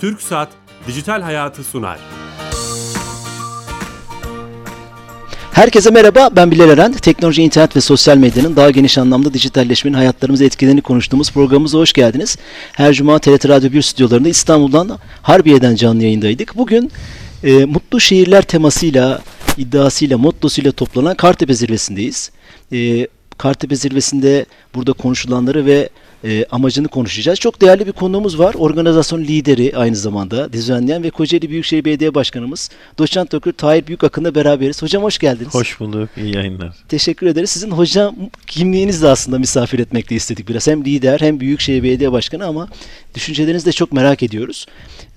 Türk Saat Dijital Hayatı sunar. Herkese merhaba, ben Bilal Eren. Teknoloji, internet ve sosyal medyanın daha geniş anlamda dijitalleşmenin hayatlarımıza etkilerini konuştuğumuz programımıza hoş geldiniz. Her cuma TRT Radyo 1 stüdyolarında İstanbul'dan, Harbiye'den canlı yayındaydık. Bugün e, mutlu şehirler temasıyla, iddiasıyla, mottosuyla toplanan Kartepe Zirvesi'ndeyiz. E, Kartepe Zirvesi'nde burada konuşulanları ve e, amacını konuşacağız. Çok değerli bir konuğumuz var. Organizasyon lideri aynı zamanda düzenleyen ve Kocaeli Büyükşehir Belediye Başkanımız Doçent Doktor Tahir Büyükakın'la beraberiz. Hocam hoş geldiniz. Hoş bulduk. İyi yayınlar. Teşekkür ederiz. Sizin hocam kimliğinizi de aslında misafir etmekte istedik biraz. Hem lider hem Büyükşehir Belediye Başkanı ama düşüncelerinizi de çok merak ediyoruz.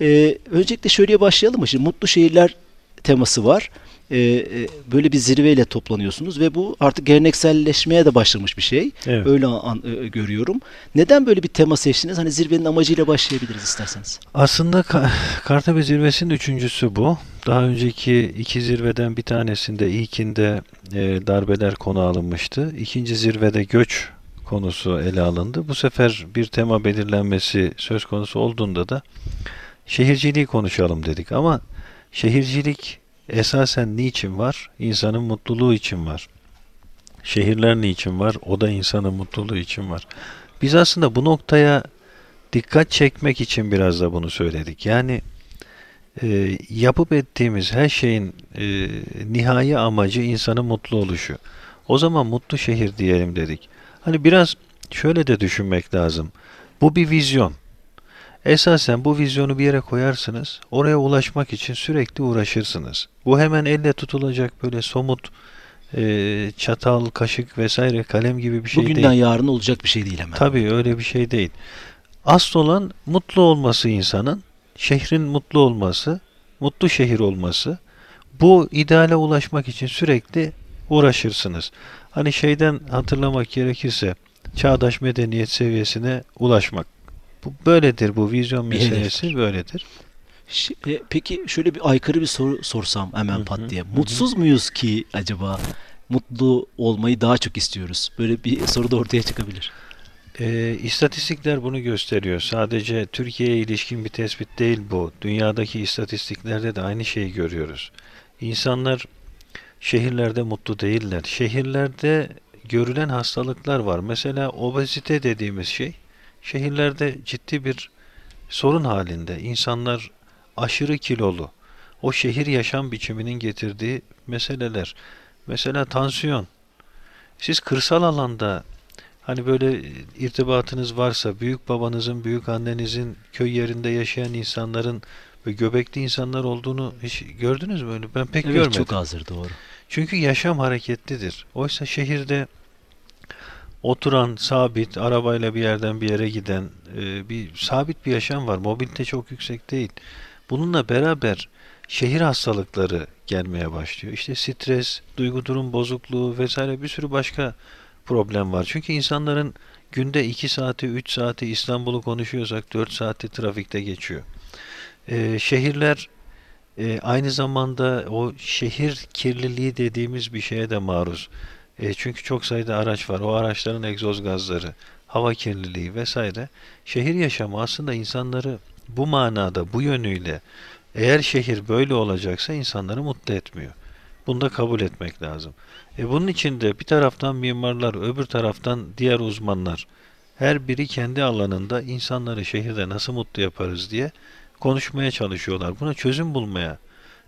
Ee, öncelikle şöyle başlayalım mı? Şimdi mutlu şehirler teması var. Ee, e, böyle bir zirveyle toplanıyorsunuz ve bu artık gelenekselleşmeye de başlamış bir şey. Evet. Öyle an, e, görüyorum. Neden böyle bir tema seçtiniz? Hani zirvenin amacıyla başlayabiliriz isterseniz. Aslında Ka- Kartepe Zirvesi'nin üçüncüsü bu. Daha önceki iki zirveden bir tanesinde ilkinde e, darbeler konu alınmıştı. İkinci zirvede göç konusu ele alındı. Bu sefer bir tema belirlenmesi söz konusu olduğunda da şehirciliği konuşalım dedik. Ama şehircilik esasen niçin var? İnsanın mutluluğu için var. Şehirler niçin var? O da insanın mutluluğu için var. Biz aslında bu noktaya dikkat çekmek için biraz da bunu söyledik. Yani e, yapıp ettiğimiz her şeyin e, nihai amacı insanın mutlu oluşu. O zaman mutlu şehir diyelim dedik. Hani biraz şöyle de düşünmek lazım. Bu bir vizyon. Esasen bu vizyonu bir yere koyarsınız, oraya ulaşmak için sürekli uğraşırsınız. Bu hemen elle tutulacak böyle somut e, çatal, kaşık vesaire kalem gibi bir şey Bugünden değil. yarına olacak bir şey değil hemen. Tabii öyle bir şey değil. Asıl olan mutlu olması insanın, şehrin mutlu olması, mutlu şehir olması. Bu ideale ulaşmak için sürekli uğraşırsınız. Hani şeyden hatırlamak gerekirse çağdaş medeniyet seviyesine ulaşmak. Bu böyledir bu vizyon meselesi böyledir. Ş- e, Peki şöyle bir aykırı bir soru sorsam hemen Hı hı, pat diye. Mutsuz muyuz ki acaba? Mutlu olmayı daha çok istiyoruz. Böyle bir soru da ortaya çıkabilir. E, istatistikler bunu gösteriyor. Sadece Türkiye'ye ilişkin bir tespit değil bu. Dünyadaki istatistiklerde de aynı şeyi görüyoruz. İnsanlar şehirlerde mutlu değiller. Şehirlerde görülen hastalıklar var. Mesela obezite dediğimiz şey şehirlerde ciddi bir sorun halinde. İnsanlar aşırı kilolu. O şehir yaşam biçiminin getirdiği meseleler. Mesela tansiyon. Siz kırsal alanda Hani böyle irtibatınız varsa büyük babanızın, büyük annenizin köy yerinde yaşayan insanların ve göbekli insanlar olduğunu hiç gördünüz mü öyle? Ben pek Evet görmedim. çok azdır doğru. Çünkü yaşam hareketlidir. Oysa şehirde oturan, sabit, arabayla bir yerden bir yere giden e, bir sabit bir yaşam var. Mobilite çok yüksek değil. Bununla beraber şehir hastalıkları gelmeye başlıyor. İşte stres, duygu durum bozukluğu vesaire bir sürü başka problem var. Çünkü insanların günde 2 saati, 3 saati İstanbul'u konuşuyorsak 4 saati trafikte geçiyor. Ee, şehirler e, aynı zamanda o şehir kirliliği dediğimiz bir şeye de maruz. E, çünkü çok sayıda araç var. O araçların egzoz gazları, hava kirliliği vesaire. Şehir yaşamı aslında insanları bu manada, bu yönüyle eğer şehir böyle olacaksa insanları mutlu etmiyor. Bunu da kabul etmek lazım. E bunun için de bir taraftan mimarlar, öbür taraftan diğer uzmanlar her biri kendi alanında insanları şehirde nasıl mutlu yaparız diye konuşmaya çalışıyorlar. Buna çözüm bulmaya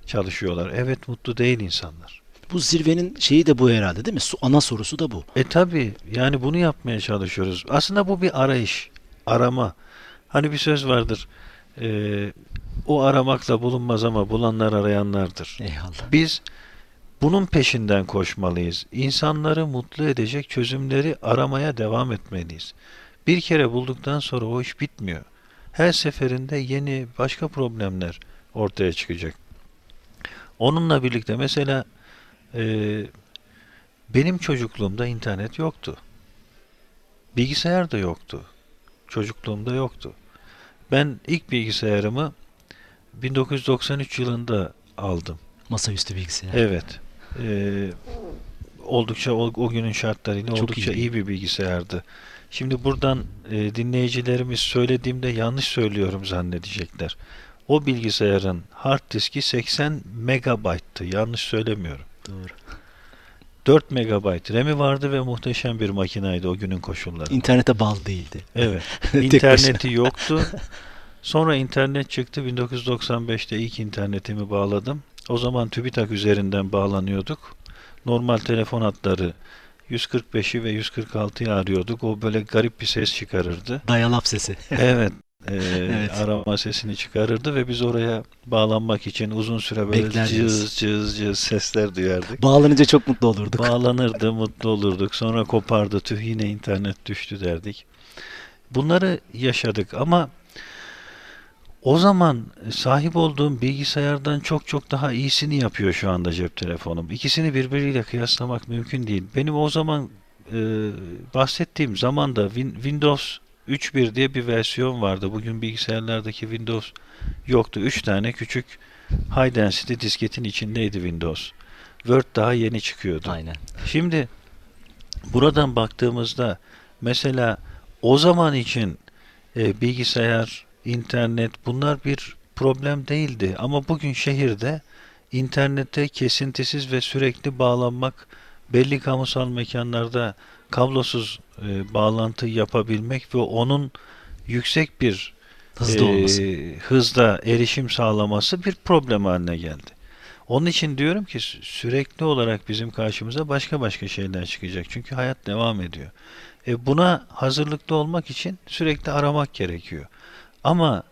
çalışıyorlar. Evet mutlu değil insanlar. Bu zirvenin şeyi de bu herhalde değil mi? Su, ana sorusu da bu. E tabi yani bunu yapmaya çalışıyoruz. Aslında bu bir arayış, arama. Hani bir söz vardır. e, o aramakla bulunmaz ama bulanlar arayanlardır. Eyvallah. Biz bunun peşinden koşmalıyız. İnsanları mutlu edecek çözümleri aramaya devam etmeliyiz. Bir kere bulduktan sonra o iş bitmiyor. Her seferinde yeni başka problemler ortaya çıkacak. Onunla birlikte mesela e, benim çocukluğumda internet yoktu. Bilgisayar da yoktu. Çocukluğumda yoktu. Ben ilk bilgisayarımı 1993 yılında aldım. Masaüstü bilgisayar. Evet. Ee, oldukça o, o günün şartlarıyla Çok oldukça iyi. iyi bir bilgisayardı. Şimdi buradan e, dinleyicilerimiz söylediğimde yanlış söylüyorum zannedecekler. O bilgisayarın hard diski 80 megabayttı. Yanlış söylemiyorum. Doğru. 4 megabayt RAM'i vardı ve muhteşem bir makinaydı o günün koşulları. İnternete bağlı değildi. Evet. İnterneti yoktu. Sonra internet çıktı. 1995'te ilk internetimi bağladım. O zaman TÜBİTAK üzerinden bağlanıyorduk. Normal telefon hatları 145'i ve 146'yı arıyorduk. O böyle garip bir ses çıkarırdı. Dayalap sesi. Evet. E, Evet. Arama sesini çıkarırdı ve biz oraya bağlanmak için uzun süre böyle Beklerdiniz. cız cız cız sesler duyardık. Bağlanınca çok mutlu olurduk. Bağlanırdı, mutlu olurduk. Sonra kopardı, tüh yine internet düştü derdik. Bunları yaşadık ama o zaman sahip olduğum bilgisayardan çok çok daha iyisini yapıyor şu anda cep telefonum. İkisini birbiriyle kıyaslamak mümkün değil. Benim o zaman e, bahsettiğim zamanda Win- Windows 3.1 diye bir versiyon vardı. Bugün bilgisayarlardaki Windows yoktu. 3 tane küçük high density disketin içindeydi Windows. Word daha yeni çıkıyordu. Aynen. Şimdi buradan baktığımızda mesela o zaman için e, bilgisayar, internet bunlar bir problem değildi. Ama bugün şehirde internete kesintisiz ve sürekli bağlanmak, belli kamusal mekanlarda kablosuz e, bağlantı yapabilmek ve onun yüksek bir Hızlı e, olması. hızda erişim sağlaması bir problem haline geldi. Onun için diyorum ki sü- sürekli olarak bizim karşımıza başka başka şeyler çıkacak. Çünkü hayat devam ediyor. E buna hazırlıklı olmak için sürekli aramak gerekiyor. Ama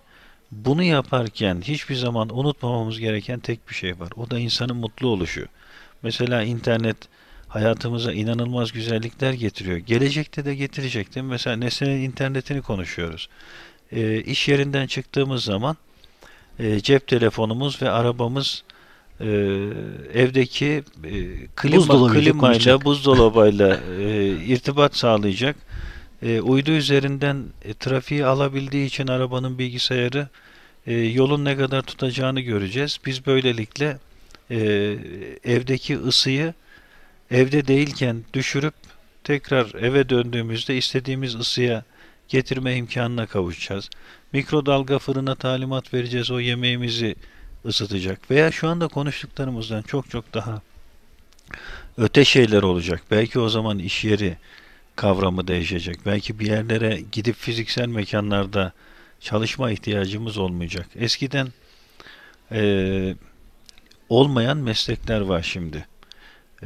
bunu yaparken hiçbir zaman unutmamamız gereken tek bir şey var. O da insanın mutlu oluşu. Mesela internet hayatımıza inanılmaz güzellikler getiriyor. Gelecekte de getirecek değil mi? Mesela nesnenin internetini konuşuyoruz. E, iş yerinden çıktığımız zaman e, cep telefonumuz ve arabamız e, evdeki e, klima, Buzdolabıyla klimayla, konuşacak. buzdolabıyla e, irtibat sağlayacak. E, uydu üzerinden e, trafiği alabildiği için arabanın bilgisayarı e, yolun ne kadar tutacağını göreceğiz. Biz böylelikle e, evdeki ısıyı evde değilken düşürüp tekrar eve döndüğümüzde istediğimiz ısıya getirme imkanına kavuşacağız. Mikrodalga fırına talimat vereceğiz. O yemeğimizi ısıtacak. Veya şu anda konuştuklarımızdan çok çok daha öte şeyler olacak. Belki o zaman iş yeri kavramı değişecek. Belki bir yerlere gidip fiziksel mekanlarda çalışma ihtiyacımız olmayacak. Eskiden eee, olmayan meslekler var şimdi.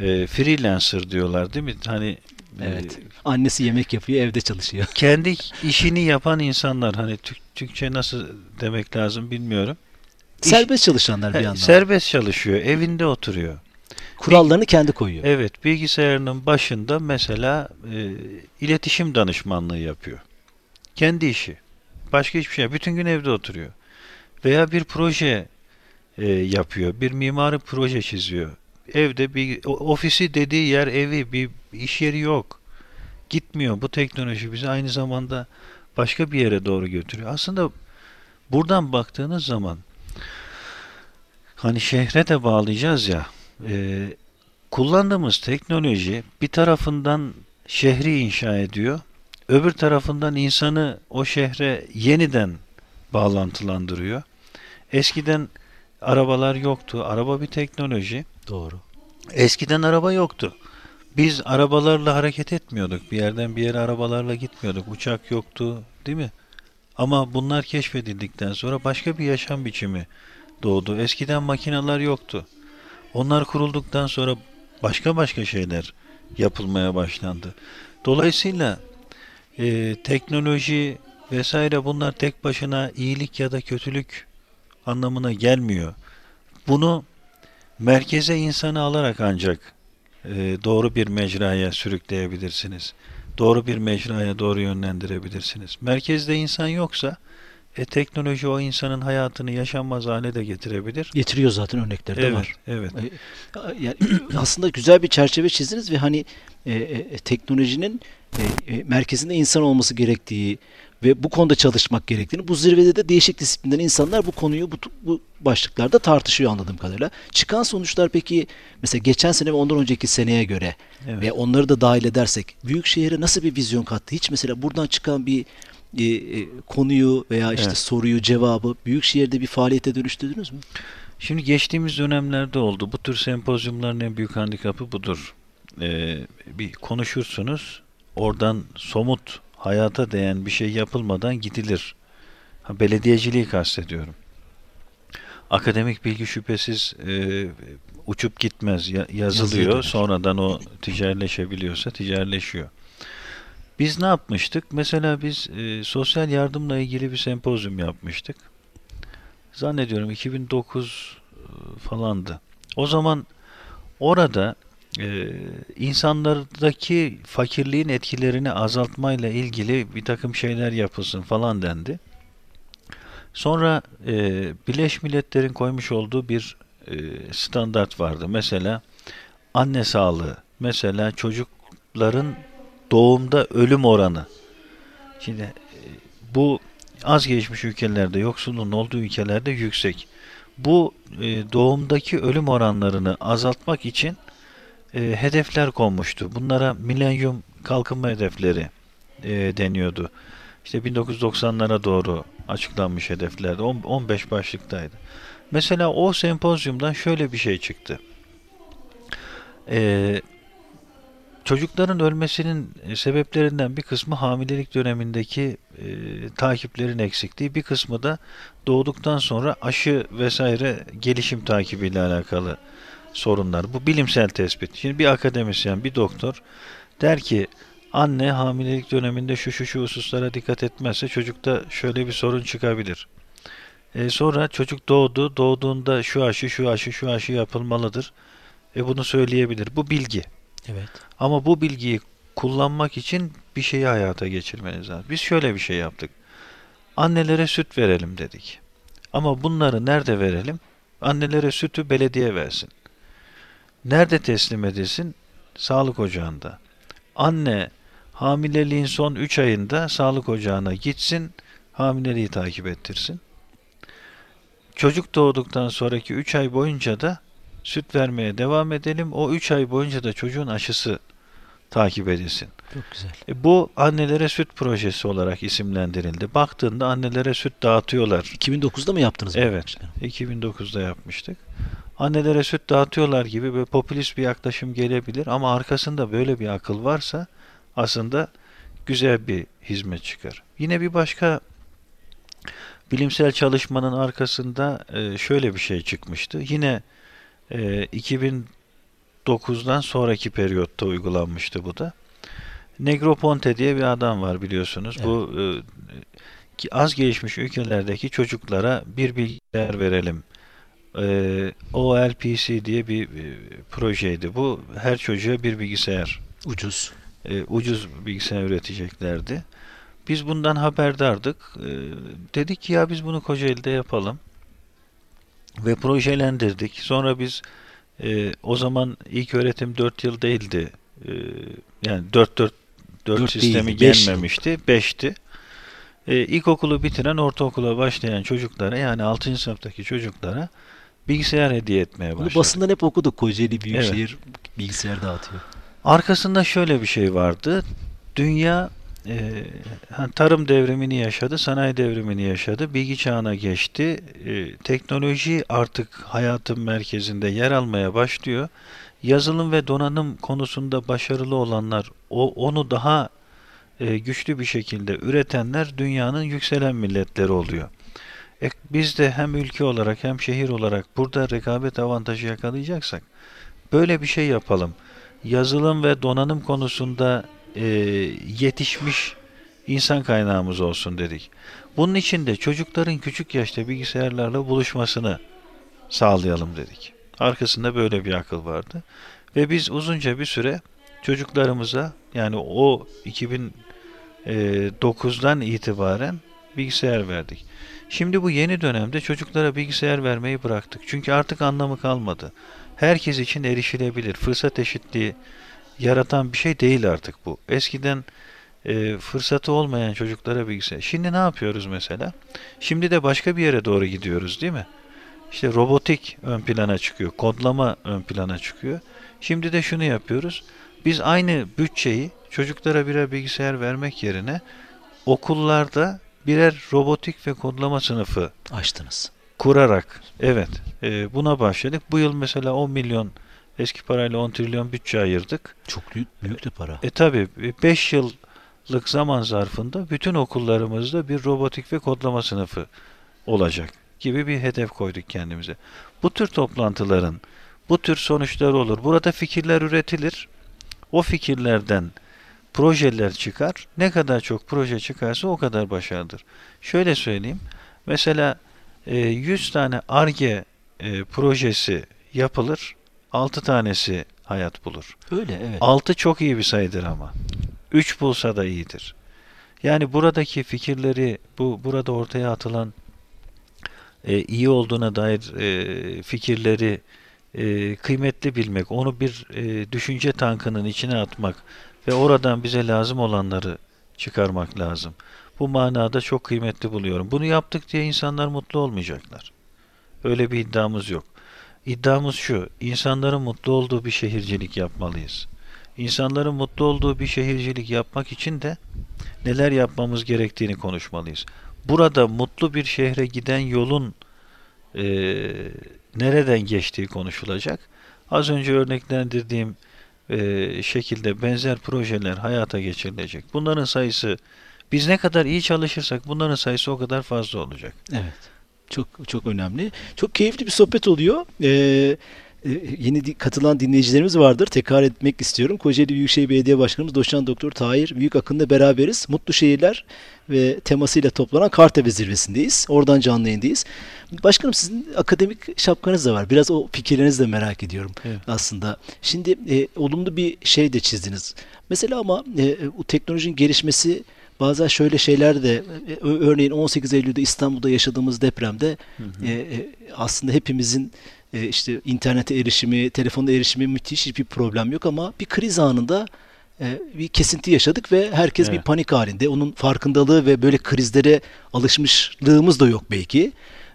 Eee, freelancer diyorlar değil mi? Hani Evet. eee, Annesi yemek yapıyor, evde çalışıyor. kendi işini yapan insanlar hani Türk, Türkçe nasıl demek lazım bilmiyorum. İş- Serbest çalışanlar bir yandan. serbest çalışıyor, evinde oturuyor. Kurallarını kendi koyuyor. Evet, bilgisayarının başında mesela e, iletişim danışmanlığı yapıyor. Kendi işi. Başka hiçbir şey. Bütün gün evde oturuyor. Veya bir proje e, yapıyor. Bir mimari proje çiziyor. Evde bir ofisi dediği yer evi, bir iş yeri yok. Gitmiyor. Bu teknoloji bizi aynı zamanda başka bir yere doğru götürüyor. Aslında buradan baktığınız zaman hani şehre de bağlayacağız ya. e, kullandığımız teknoloji bir tarafından şehri inşa ediyor. Öbür tarafından insanı o şehre yeniden bağlantılandırıyor. Eskiden arabalar yoktu. Araba bir teknoloji. Doğru. Eskiden araba yoktu. Biz arabalarla hareket etmiyorduk. Bir yerden bir yere arabalarla gitmiyorduk. Uçak yoktu, değil mi? Ama bunlar keşfedildikten sonra başka bir yaşam biçimi doğdu. Eskiden makineler yoktu. Onlar kurulduktan sonra başka başka şeyler yapılmaya başlandı. Dolayısıyla e, teknoloji vesaire bunlar tek başına iyilik ya da kötülük anlamına gelmiyor. Bunu merkeze insanı alarak ancak e, doğru bir mecraya sürükleyebilirsiniz. Doğru bir mecraya doğru yönlendirebilirsiniz. Merkezde insan yoksa e, teknoloji o insanın hayatını yaşanmaz hale de getirebilir. Getiriyor zaten örnekleri de Evet, var. evet. Yani aslında güzel bir çerçeve çizdiniz ve hani e, e, teknolojinin e, e, merkezinde insan olması gerektiği, ve bu konuda çalışmak gerektiğini, bu zirvede de değişik disiplinden insanlar bu konuyu bu, bu başlıklarda tartışıyor anladığım kadarıyla. Çıkan sonuçlar peki mesela geçen sene ve ondan önceki seneye göre Evet. ve onları da dahil edersek büyük şehire nasıl bir vizyon kattı? Hiç mesela buradan çıkan bir e, e, konuyu veya işte Evet. soruyu, cevabı büyük şehirde bir faaliyete dönüştürdünüz mü? Şimdi geçtiğimiz dönemlerde oldu. Bu tür sempozyumların en büyük handikapı budur. Ee, bir konuşursunuz, oradan somut, hayata değen bir şey yapılmadan gidilir. Ha, belediyeciliği kastediyorum. Akademik bilgi şüphesiz e, uçup gitmez, ya- yazılıyor. döner. Sonradan o ticarileşebiliyorsa ticarileşiyor. Biz ne yapmıştık? Mesela biz e, sosyal yardımla ilgili bir sempozyum yapmıştık. Zannediyorum 2009 e, falandı. O zaman orada e, insanlardaki fakirliğin etkilerini azaltmayla ilgili bir takım şeyler yapılsın falan dendi. Sonra e, Birleşmiş Milletler'in koymuş olduğu bir e, standart vardı. Mesela anne sağlığı, mesela çocukların doğumda ölüm oranı. Şimdi e, bu az gelişmiş ülkelerde, yoksulluğun olduğu ülkelerde yüksek. Bu e, doğumdaki ölüm oranlarını azaltmak için e, hedefler konmuştu. Bunlara milenyum kalkınma hedefleri e, deniyordu. İşte 1990'lara doğru açıklanmış hedeflerde. On- 15 başlıktaydı. Mesela o sempozyumdan şöyle bir şey çıktı. E, çocukların ölmesinin sebeplerinden bir kısmı hamilelik dönemindeki e, takiplerin eksikliği, bir kısmı da doğduktan sonra aşı vesaire gelişim takibiyle alakalı sorunlar. Bu bilimsel tespit. Şimdi bir akademisyen, bir doktor der ki anne hamilelik döneminde şu şu şu hususlara dikkat etmezse çocukta şöyle bir sorun çıkabilir. E, sonra çocuk doğdu, doğduğunda şu aşı, şu aşı, şu aşı yapılmalıdır. E, bunu söyleyebilir. Bu bilgi. Evet. Ama bu bilgiyi kullanmak için bir şeyi hayata geçirmeniz lazım. Biz şöyle bir şey yaptık. Annelere süt verelim dedik. Ama bunları nerede verelim? Annelere sütü belediye versin. Nerede teslim edilsin? Sağlık ocağında. Anne hamileliğin son 3 ayında sağlık ocağına gitsin, hamileliği takip ettirsin. Çocuk doğduktan sonraki 3 ay boyunca da süt vermeye devam edelim. O 3 ay boyunca da çocuğun aşısı takip edilsin. Çok güzel. E, bu annelere süt projesi olarak isimlendirildi. Baktığında annelere süt dağıtıyorlar. 2009'da mı yaptınız? Evet. başkanım? 2009'da yapmıştık. Annelere süt dağıtıyorlar gibi böyle popülist bir yaklaşım gelebilir ama arkasında böyle bir akıl varsa aslında güzel bir hizmet çıkar. Yine bir başka bilimsel çalışmanın arkasında e, şöyle bir şey çıkmıştı. Yine e, 2009'dan sonraki periyotta uygulanmıştı bu da. Negroponte diye bir adam var biliyorsunuz. Bu e, az gelişmiş ülkelerdeki çocuklara bir bilgisayar verelim. E, OLPC diye bir e, projeydi. Bu her çocuğa bir bilgisayar Ucuz. e, ucuz bilgisayar üreteceklerdi. Biz bundan haberdardık. E, dedik ki ya biz bunu Kocaeli'de yapalım. Ve projelendirdik. Sonra biz e, o zaman ilk öğretim 4 yıl değildi. E, yani 4 4 4 Dört sistemi değildi, beş yıl. gelmemişti. 5'ti. E, ilkokulu bitiren ortaokula başlayan çocuklara yani 6. sınıftaki çocuklara bilgisayar hediye etmeye Bunu başladık. basından hep okuduk. Kocaeli Büyükşehir bilgisayar dağıtıyor. Arkasında şöyle bir şey vardı. Dünya e, tarım devrimini yaşadı, sanayi devrimini yaşadı, bilgi çağına geçti. E, teknoloji artık hayatın merkezinde yer almaya başlıyor. Yazılım ve donanım konusunda başarılı olanlar, o onu daha e, güçlü bir şekilde üretenler dünyanın yükselen milletleri oluyor. E, biz de hem ülke olarak hem şehir olarak burada rekabet avantajı yakalayacaksak böyle bir şey yapalım yazılım ve donanım konusunda e, yetişmiş insan kaynağımız olsun dedik. Bunun için de çocukların küçük yaşta bilgisayarlarla buluşmasını sağlayalım dedik. Arkasında böyle bir akıl vardı. Ve biz uzunca bir süre çocuklarımıza yani o 2009'dan itibaren bilgisayar verdik. Şimdi bu yeni dönemde çocuklara bilgisayar vermeyi bıraktık. Çünkü artık anlamı kalmadı. Herkes için erişilebilir. Fırsat eşitliği yaratan bir şey değil artık bu. Eskiden e, fırsatı olmayan çocuklara bilgisayar. Şimdi ne yapıyoruz mesela? Şimdi de başka bir yere doğru gidiyoruz değil mi? İşte robotik ön plana çıkıyor, kodlama ön plana çıkıyor. Şimdi de şunu yapıyoruz. Biz aynı bütçeyi çocuklara birer bilgisayar vermek yerine okullarda birer robotik ve kodlama sınıfı Açtınız. kurarak evet e, buna başladık. Bu yıl mesela 10 milyon eski parayla 10 trilyon bütçe ayırdık. Çok büyük, büyük de para. E tabi 5 yıllık zaman zarfında bütün okullarımızda bir robotik ve kodlama sınıfı olacak gibi bir hedef koyduk kendimize. Bu tür toplantıların bu tür sonuçlar olur. Burada fikirler üretilir. O fikirlerden projeler çıkar. Ne kadar çok proje çıkarsa o kadar başarılıdır. Şöyle söyleyeyim. Mesela e, 100 tane ARGE e, projesi yapılır. 6 tanesi hayat bulur. Öyle evet. 6 çok iyi bir sayıdır ama. 3 bulsa da iyidir. Yani buradaki fikirleri, bu burada ortaya atılan e, iyi olduğuna dair e, fikirleri e, kıymetli bilmek, onu bir e, düşünce tankının içine atmak ve oradan bize lazım olanları çıkarmak lazım. Bu manada çok kıymetli buluyorum. Bunu yaptık diye insanlar mutlu olmayacaklar. Öyle bir iddiamız yok. İddiamız şu, insanların mutlu olduğu bir şehircilik yapmalıyız. İnsanların mutlu olduğu bir şehircilik yapmak için de neler yapmamız gerektiğini konuşmalıyız. Burada mutlu bir şehre giden yolun e, nereden geçtiği konuşulacak. Az önce örneklendirdiğim e, şekilde benzer projeler hayata geçirilecek. Bunların sayısı biz ne kadar iyi çalışırsak bunların sayısı o kadar fazla olacak. Evet. Çok çok önemli. Çok keyifli bir sohbet oluyor. Ee, yeni di- katılan dinleyicilerimiz vardır. Tekrar etmek istiyorum. Kocaeli Büyükşehir Belediye Başkanımız Doçan Doktor Tahir Büyük Akın'la beraberiz. Mutlu Şehirler ve temasıyla toplanan Kartepe Zirvesi'ndeyiz. Oradan canlı yayındayız. Başkanım sizin akademik şapkanız da var. Biraz o fikirlerinizi de merak ediyorum Evet. aslında. Şimdi e, olumlu bir şey de çizdiniz. Mesela ama e, bu teknolojinin gelişmesi bazen şöyle şeyler de e, ö- örneğin 18 Eylül'de İstanbul'da yaşadığımız depremde e, e, aslında hepimizin e, işte internete erişimi, telefona erişimi müthiş hiçbir problem yok ama bir kriz anında e, bir kesinti yaşadık ve herkes bir Evet. panik halinde. Onun farkındalığı ve böyle krizlere alışmışlığımız da yok belki.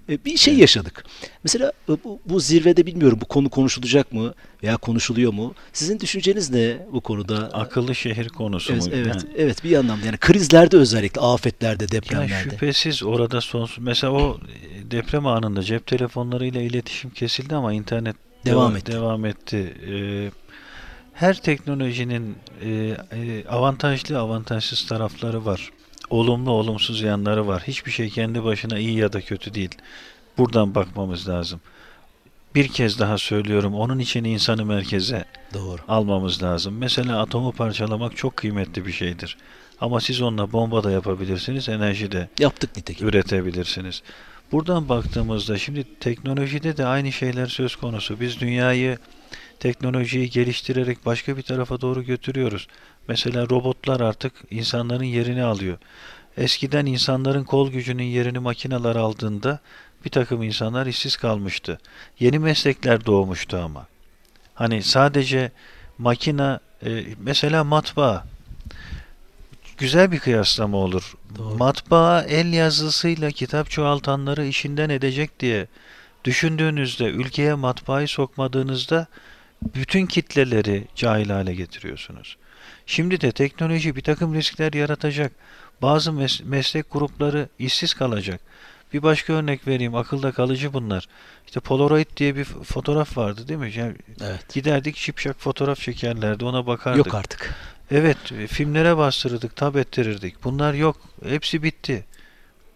E, bir şey yaşadık. Mesela e, bu, bu zirvede bilmiyorum bu konu konuşulacak mı veya konuşuluyor mu? Sizin düşünceniz ne bu konuda? Akıllı şehir konusu Evet, mu? evet, Yani- evet bir anlamda yani krizlerde özellikle afetlerde, Ya depremlerde. şüphesiz orada sonsuz mesela o e, deprem anında cep telefonlarıyla iletişim kesildi ama internet Devam deva- etti. Devam etti. Ee, her teknolojinin e, e, avantajlı avantajsız tarafları var. Olumlu olumsuz yanları var. Hiçbir şey kendi başına iyi ya da kötü değil. Buradan bakmamız lazım. Bir kez daha söylüyorum. Onun için insanı merkeze Doğru. almamız lazım. Mesela atomu parçalamak çok kıymetli bir şeydir. Ama siz onunla bomba da yapabilirsiniz, enerji de Yaptık nitekim. üretebilirsiniz. Buradan baktığımızda şimdi teknolojide de aynı şeyler söz konusu. Biz dünyayı teknolojiyi geliştirerek başka bir tarafa doğru götürüyoruz. Mesela robotlar artık insanların yerini alıyor. Eskiden insanların kol gücünün yerini makineler aldığında bir takım insanlar işsiz kalmıştı. Yeni meslekler doğmuştu ama. Hani sadece makina e, mesela matbaa güzel bir kıyaslama olur. Doğru. Matbaa el yazısıyla kitap çoğaltanları işinden edecek diye düşündüğünüzde ülkeye matbaayı sokmadığınızda bütün kitleleri cahil hale getiriyorsunuz. Şimdi de teknoloji bir takım riskler yaratacak. Bazı mes- meslek grupları işsiz kalacak. Bir başka örnek vereyim. Akılda kalıcı bunlar. İşte Polaroid diye bir fotoğraf vardı değil mi? Yani Evet. giderdik şipşak fotoğraf çekerlerdi. Ona bakardık. Yok artık. Evet, e, filmlere bastırırdık, tab ettirirdik. Bunlar yok. Hepsi bitti.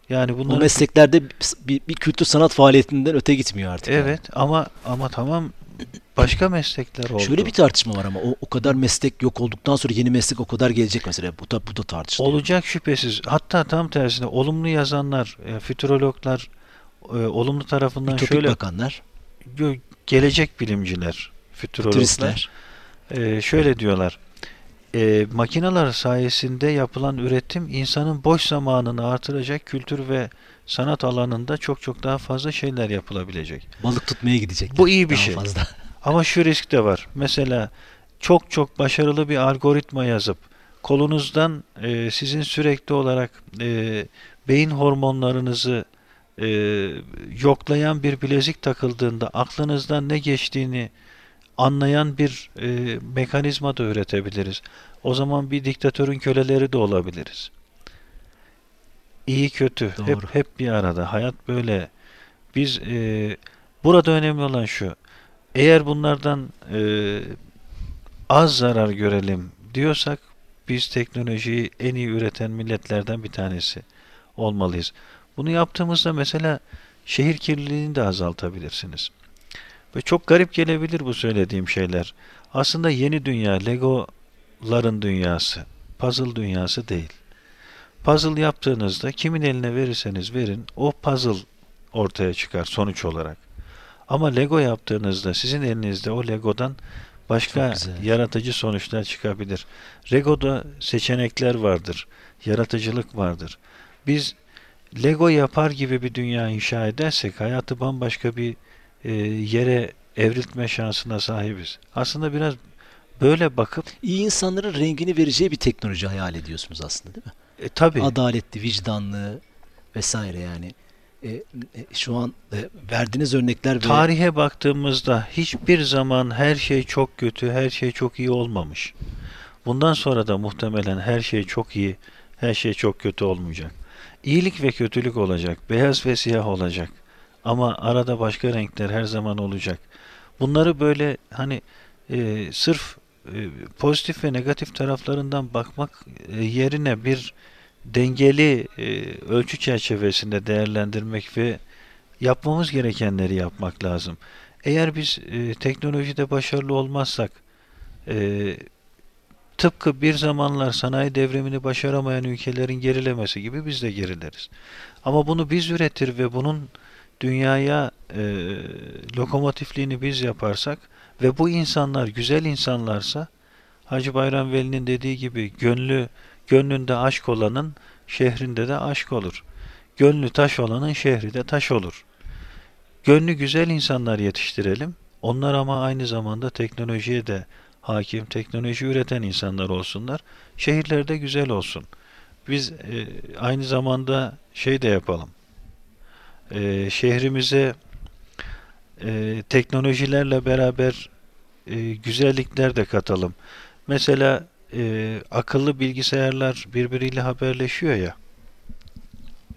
Yani O bunlar mesleklerde bir, bir kültür sanat faaliyetinden öte gitmiyor artık. yani. Evet ama ama tamam başka meslekler oldu. Şöyle bir tartışma var ama o, o kadar meslek yok olduktan sonra yeni meslek o kadar gelecek mesela. Bu da bu da tartışılıyor. olacak şüphesiz. Hatta tam tersine olumlu yazanlar, e, fütürologlar e, olumlu tarafından Ütopik şöyle bakanlar, gelecek bilimciler, fütürologlar e, şöyle diyorlar. E, makineler sayesinde yapılan üretim insanın boş zamanını artıracak kültür ve sanat alanında çok çok daha fazla şeyler yapılabilecek. Balık tutmaya gidecekler. Bu iyi bir daha şey. Fazla. Ama şu risk de var. Mesela çok çok başarılı bir algoritma yazıp kolunuzdan e, sizin sürekli olarak e, beyin hormonlarınızı e, yoklayan bir bilezik takıldığında aklınızdan ne geçtiğini anlayan bir e, mekanizma da üretebiliriz. O zaman bir diktatörün köleleri de olabiliriz. İyi kötü Doğru. hep hep bir arada. Hayat böyle. Biz e, burada önemli olan şu. Eğer bunlardan e, az zarar görelim diyorsak biz teknolojiyi en iyi üreten milletlerden bir tanesi olmalıyız. Bunu yaptığımızda mesela şehir kirliliğini de azaltabilirsiniz. Ve çok garip gelebilir bu söylediğim şeyler. Aslında yeni dünya, Legoların dünyası, puzzle dünyası değil. Puzzle yaptığınızda kimin eline verirseniz verin o puzzle ortaya çıkar sonuç olarak. Ama Lego yaptığınızda sizin elinizde o Lego'dan başka yaratıcı sonuçlar çıkabilir. Lego'da seçenekler vardır, yaratıcılık vardır. Biz Lego yapar gibi bir dünya inşa edersek hayatı bambaşka bir e, yere evriltme şansına sahibiz. Aslında biraz böyle bakıp İyi insanların rengini vereceği bir teknoloji hayal ediyorsunuz aslında değil mi? e, tabii Adaletli, vicdanlı vesaire yani. E, e, şu an e, verdiğiniz örnekler ve Tarihe baktığımızda hiçbir zaman her şey çok kötü, her şey çok iyi olmamış. Bundan sonra da muhtemelen her şey çok iyi, her şey çok kötü olmayacak. İyilik ve kötülük olacak, beyaz ve siyah olacak. Ama arada başka renkler her zaman olacak. Bunları böyle hani e, sırf e, pozitif ve negatif taraflarından bakmak e, yerine bir dengeli e, ölçü çerçevesinde değerlendirmek ve yapmamız gerekenleri yapmak lazım. Eğer biz e, teknolojide başarılı olmazsak e, tıpkı bir zamanlar sanayi devrimini başaramayan ülkelerin gerilemesi gibi biz de gerileriz. Ama bunu biz üretir ve bunun dünyaya e, lokomotifliğini biz yaparsak ve bu insanlar güzel insanlarsa Hacı Bayram Veli'nin dediği gibi gönlü gönlünde aşk olanın şehrinde de aşk olur. Gönlü taş olanın şehri de taş olur. Gönlü güzel insanlar yetiştirelim. Onlar ama aynı zamanda teknolojiye de hakim, teknoloji üreten insanlar olsunlar. Şehirlerde güzel olsun. Biz e, aynı zamanda şey de yapalım. E, şehrimize e, teknolojilerle beraber e, güzellikler de katalım. Mesela e, akıllı bilgisayarlar birbiriyle haberleşiyor ya.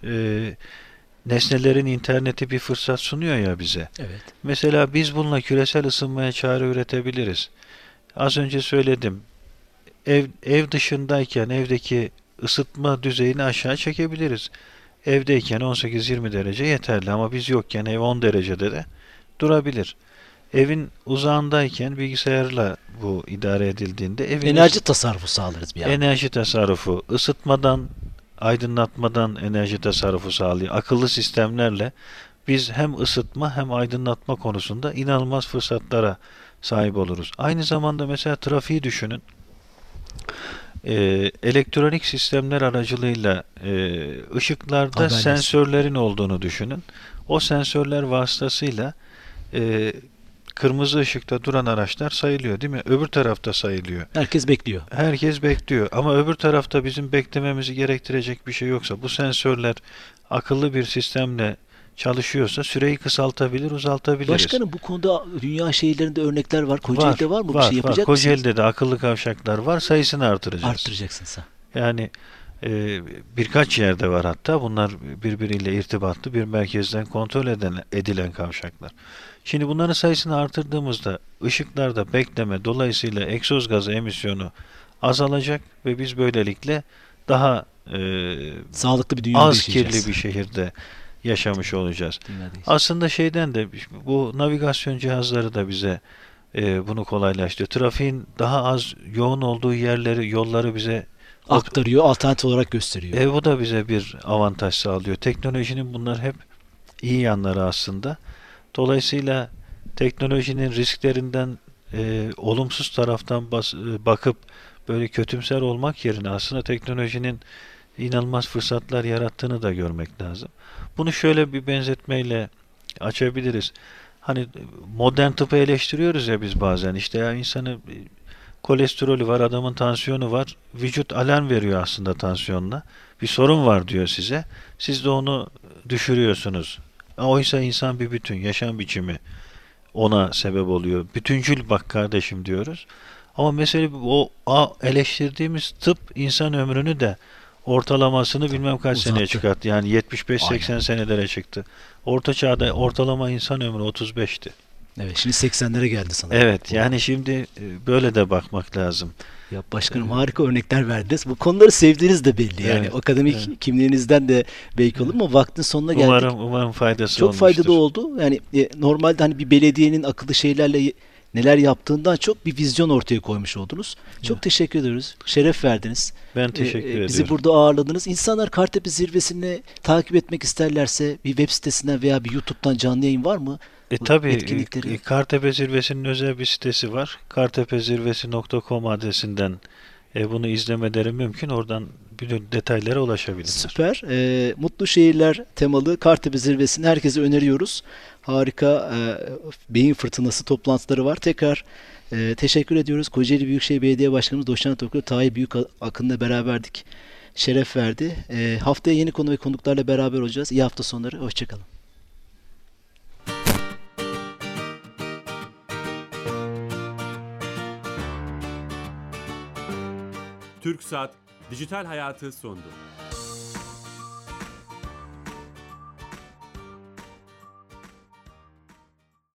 E, nesnelerin interneti bir fırsat sunuyor ya bize. evet. Mesela biz bununla küresel ısınmaya çare üretebiliriz. Az önce söyledim. Ev, ev dışındayken evdeki ısıtma düzeyini aşağı çekebiliriz. Evdeyken 18-20 derece yeterli ama biz yokken ev 10 derecede de durabilir. Evin uzağındayken bilgisayarla bu idare edildiğinde evin Enerji tasarrufu sağlarız bir yandan. enerji tasarrufu, ısıtmadan, aydınlatmadan enerji tasarrufu sağlıyor. Akıllı sistemlerle biz hem ısıtma hem aydınlatma konusunda inanılmaz fırsatlara sahip oluruz. Aynı zamanda mesela trafiği düşünün. Ee, elektronik sistemler aracılığıyla e, ışıklarda Haberleşsin. sensörlerin olduğunu düşünün. O sensörler vasıtasıyla e, kırmızı ışıkta duran araçlar sayılıyor değil mi? Öbür tarafta sayılıyor. Herkes bekliyor. Herkes bekliyor ama öbür tarafta bizim beklememizi gerektirecek bir şey yoksa bu sensörler akıllı bir sistemle çalışıyorsa süreyi kısaltabilir, uzaltabiliriz. Başkanım bu konuda dünya şehirlerinde örnekler var. Kocaeli'de var, mı? bir şey yapacak var. Kocaeli'de de akıllı kavşaklar var. Sayısını artıracağız. Arttıracaksın sen. Yani e, birkaç yerde var hatta. Bunlar birbiriyle irtibatlı bir merkezden kontrol eden, edilen kavşaklar. Şimdi bunların sayısını artırdığımızda ışıklarda bekleme dolayısıyla egzoz gazı emisyonu azalacak ve biz böylelikle daha e, Sağlıklı bir dünyada az kirli bir şehirde yaşamış olacağız. Yaşayacağız. Aslında şeyden de bu navigasyon cihazları da bize e, bunu kolaylaştırıyor. Trafiğin daha az yoğun olduğu yerleri, yolları bize Aktarıyor, alternatif olarak gösteriyor. e, bu da bize bir avantaj sağlıyor. Teknolojinin bunlar hep iyi yanları aslında. Dolayısıyla teknolojinin risklerinden e, olumsuz taraftan bas, e, bakıp böyle kötümser olmak yerine aslında teknolojinin inanılmaz fırsatlar yarattığını da görmek lazım. Bunu şöyle bir benzetmeyle açabiliriz. Hani modern tıpı eleştiriyoruz ya biz bazen işte ya insanı kolesterolü var, adamın tansiyonu var. Vücut alarm veriyor aslında tansiyonla. Bir sorun var diyor size. Siz de onu düşürüyorsunuz. Oysa insan bir bütün, yaşam biçimi ona sebep oluyor. Bütüncül bak kardeşim diyoruz. Ama mesele o eleştirdiğimiz tıp insan ömrünü de ortalamasını bilmem kaç Uzattı. seneye çıkarttı. Yani 75-80 Aynen. senelere çıktı. Orta çağda ortalama insan ömrü 35'ti. Evet şimdi 80'lere geldi sanırım. Evet yani şimdi e, böyle de bakmak lazım. Ya başkanım harika örnekler verdiniz. Bu konuları sevdiğiniz de belli. Yani Evet, akademik evet. kimliğinizden de belki olur ama vaktin sonuna geldik. Umarım umarım faydası Çok olmuştur. faydalı oldu. Yani e, normalde hani bir belediyenin akıllı şeylerle neler yaptığından çok bir vizyon ortaya koymuş oldunuz. Çok Evet. teşekkür ediyoruz. Şeref verdiniz. Ben E, teşekkür e, ediyorum. Bizi burada ağırladınız. İnsanlar Kartepe zirvesini takip etmek isterlerse bir web sitesinden veya bir YouTube'dan canlı yayın var mı? E tabi etkinlikleri- Kartepe Zirvesi'nin özel bir sitesi var. kartepezirvesi.com adresinden e, bunu izlemeleri mümkün. Oradan bütün detaylara ulaşabilirler. Süper. E, mutlu şehirler temalı Kartepe zirvesini herkese öneriyoruz. Harika e, beyin fırtınası toplantıları var. Tekrar e, teşekkür ediyoruz. Kocaeli Büyükşehir Belediye Başkanımız Doçent Okul Tayyip Büyük Akın'la beraberdik. Şeref verdi. E, haftaya yeni konu ve konuklarla beraber olacağız. İyi hafta sonları. Hoşçakalın. TürkSat Dijital Hayatı sundu.